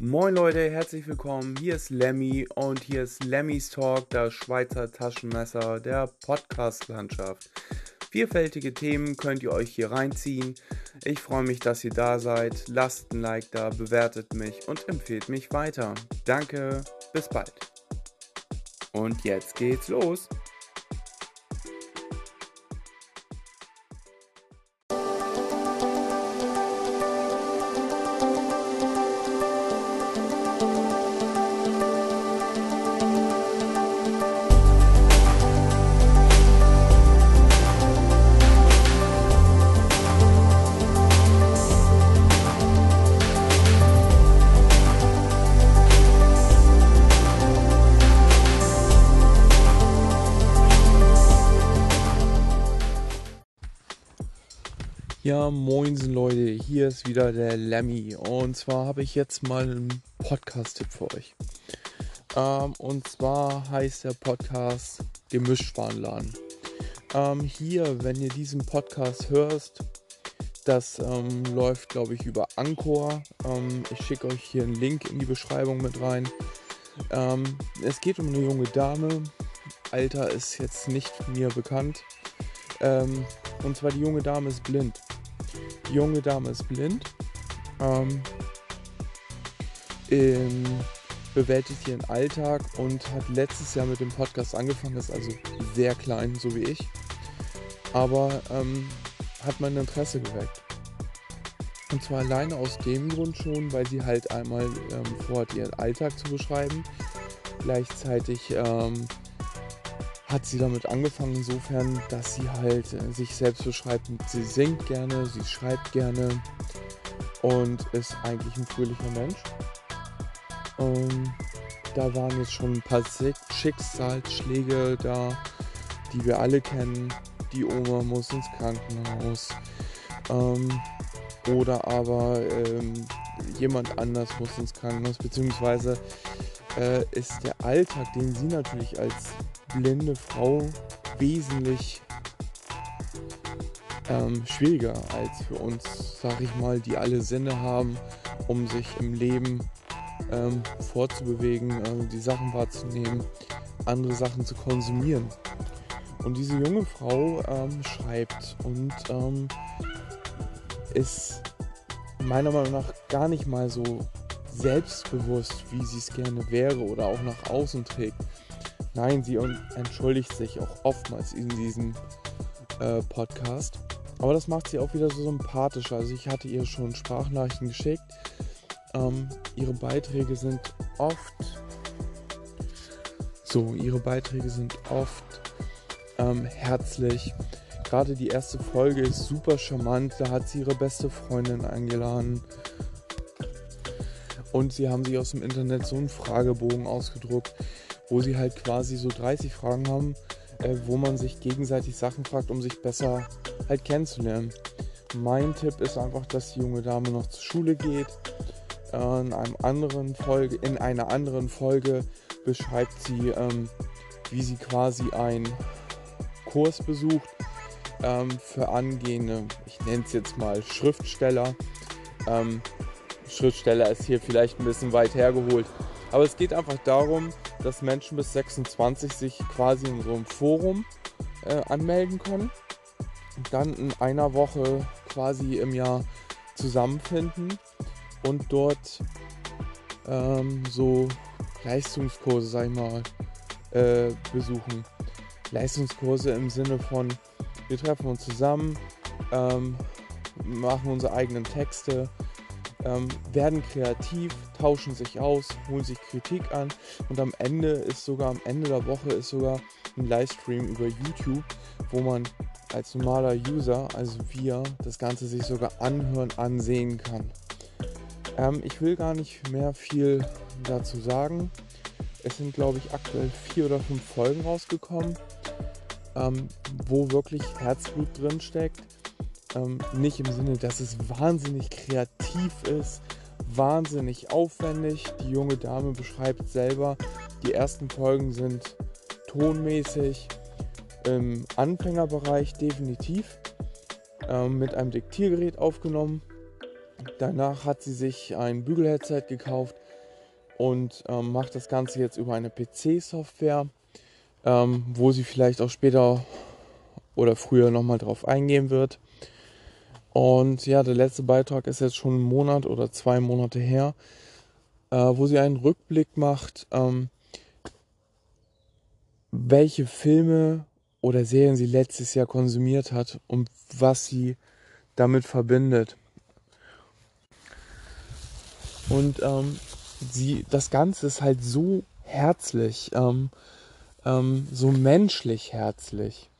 Moin Leute, herzlich willkommen. Hier ist Lemmy und hier ist Lemmys Talk, das Schweizer Taschenmesser der Podcast-Landschaft. Vielfältige Themen könnt ihr euch hier reinziehen. Ich freue mich, dass ihr da seid. Lasst ein Like da, bewertet mich und empfehlt mich weiter. Danke, bis bald. Und jetzt geht's los. Ja, moinsen Leute, hier ist wieder der Lemmy und zwar habe ich jetzt mal einen Podcast-Tipp für euch. Ähm, und zwar heißt der Podcast Gemischtwarenladen. Ähm, hier, wenn ihr diesen Podcast hörst, das ähm, läuft glaube ich über Anchor. Ähm, ich schicke euch hier einen Link in die Beschreibung mit rein. Ähm, es geht um eine junge Dame. Alter ist jetzt nicht mir bekannt. Ähm, und zwar die junge Dame ist blind. Junge Dame ist blind. Ähm, ähm, bewältigt ihren Alltag und hat letztes Jahr mit dem Podcast angefangen, ist also sehr klein, so wie ich. Aber ähm, hat mein Interesse geweckt. Und zwar alleine aus dem Grund schon, weil sie halt einmal ähm, vorhat, ihren Alltag zu beschreiben. Gleichzeitig ähm, hat sie damit angefangen, insofern, dass sie halt äh, sich selbst beschreibt. Sie singt gerne, sie schreibt gerne und ist eigentlich ein fröhlicher Mensch. Ähm, da waren jetzt schon ein paar Schicksalsschläge da, die wir alle kennen. Die Oma muss ins Krankenhaus. Ähm, oder aber ähm, jemand anders muss ins Krankenhaus, beziehungsweise äh, ist der Alltag, den sie natürlich als blinde Frau wesentlich ähm, schwieriger als für uns, sag ich mal, die alle Sinne haben, um sich im Leben ähm, vorzubewegen, äh, die Sachen wahrzunehmen, andere Sachen zu konsumieren. Und diese junge Frau ähm, schreibt und ähm, ist meiner Meinung nach gar nicht mal so selbstbewusst, wie sie es gerne wäre oder auch nach außen trägt. Nein, sie entschuldigt sich auch oftmals in diesem äh, Podcast. Aber das macht sie auch wieder so sympathisch. Also ich hatte ihr schon Sprachnachrichten geschickt. Ähm, ihre Beiträge sind oft so, ihre Beiträge sind oft ähm, herzlich. Gerade die erste Folge ist super charmant. Da hat sie ihre beste Freundin eingeladen. Und sie haben sich aus dem Internet so einen Fragebogen ausgedruckt, wo sie halt quasi so 30 Fragen haben, äh, wo man sich gegenseitig Sachen fragt, um sich besser halt kennenzulernen. Mein Tipp ist einfach, dass die junge Dame noch zur Schule geht. Äh, in, einem anderen Folge, in einer anderen Folge beschreibt sie, ähm, wie sie quasi einen Kurs besucht ähm, für angehende, ich nenne es jetzt mal Schriftsteller. Ähm, Schriftsteller ist hier vielleicht ein bisschen weit hergeholt. Aber es geht einfach darum, dass Menschen bis 26 sich quasi in so einem Forum äh, anmelden können und dann in einer Woche quasi im Jahr zusammenfinden und dort ähm, so Leistungskurse, sag ich mal, äh, besuchen. Leistungskurse im Sinne von, wir treffen uns zusammen, ähm, machen unsere eigenen Texte, ähm, werden kreativ, tauschen sich aus, holen sich Kritik an und am Ende ist sogar, am Ende der Woche ist sogar ein Livestream über YouTube, wo man als normaler User, also wir, das Ganze sich sogar anhören, ansehen kann. Ähm, ich will gar nicht mehr viel dazu sagen. Es sind, glaube ich, aktuell vier oder fünf Folgen rausgekommen, ähm, wo wirklich Herzblut drin steckt ähm, nicht im Sinne, dass es wahnsinnig kreativ ist, wahnsinnig aufwendig. Die junge Dame beschreibt selber, die ersten Folgen sind tonmäßig im Anfängerbereich definitiv ähm, mit einem Diktiergerät aufgenommen. Danach hat sie sich ein Bügelheadset gekauft, und ähm, macht das Ganze jetzt über eine PC-Software, ähm, wo sie vielleicht auch später oder früher nochmal drauf eingehen wird. Und ja, der letzte Beitrag ist jetzt schon einen Monat oder zwei Monate her, äh, wo sie einen Rückblick macht, ähm, welche Filme oder Serien sie letztes Jahr konsumiert hat und was sie damit verbindet. Und ähm, sie, das Ganze ist halt so herzlich, ähm, ähm, so menschlich herzlich,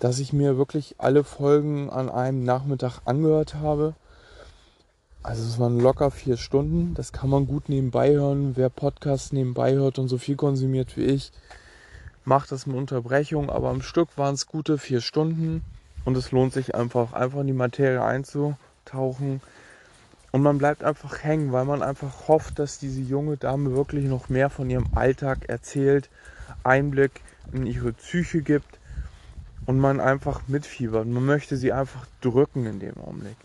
dass ich mir wirklich alle Folgen an einem Nachmittag angehört habe. Also es waren locker vier Stunden. Das kann man gut nebenbei hören. Wer Podcasts nebenbei hört und so viel konsumiert wie ich, macht das mit Unterbrechung. Aber am Stück waren es gute vier Stunden. Und es lohnt sich einfach, einfach in die Materie einzutauchen. Und man bleibt einfach hängen, weil man einfach hofft, dass diese junge Dame wirklich noch mehr von ihrem Alltag erzählt, Einblick in ihre Psyche gibt und man einfach mitfiebert. Man möchte sie einfach drücken in dem Augenblick.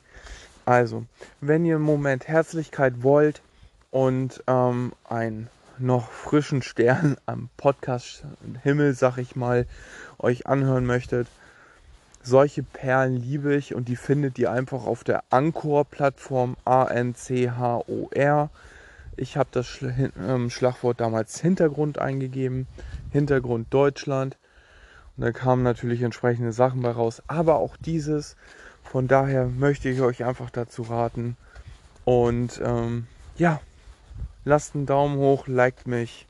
Also, wenn ihr im Moment Herzlichkeit wollt und ähm, einen noch frischen Stern am Podcast Himmel, sag ich mal, euch anhören möchtet, solche Perlen liebe ich und die findet ihr einfach auf der Anchor-Plattform A-N-C-H-O-R. Ich habe das ähm, Schlagwort damals Hintergrund eingegeben, Hintergrund Deutschland. Und da kamen natürlich entsprechende Sachen bei raus, aber auch dieses. Von daher möchte ich euch einfach dazu raten. Und ähm, ja, lasst einen Daumen hoch, liked mich,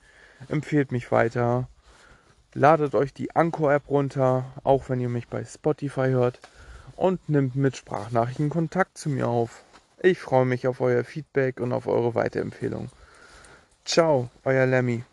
empfehlt mich weiter. Ladet euch die Anchor-App runter, auch wenn ihr mich bei Spotify hört. Und nimmt mit Sprachnachrichten Kontakt zu mir auf. Ich freue mich auf euer Feedback und auf eure Weiterempfehlung. Ciao, euer Lemmy.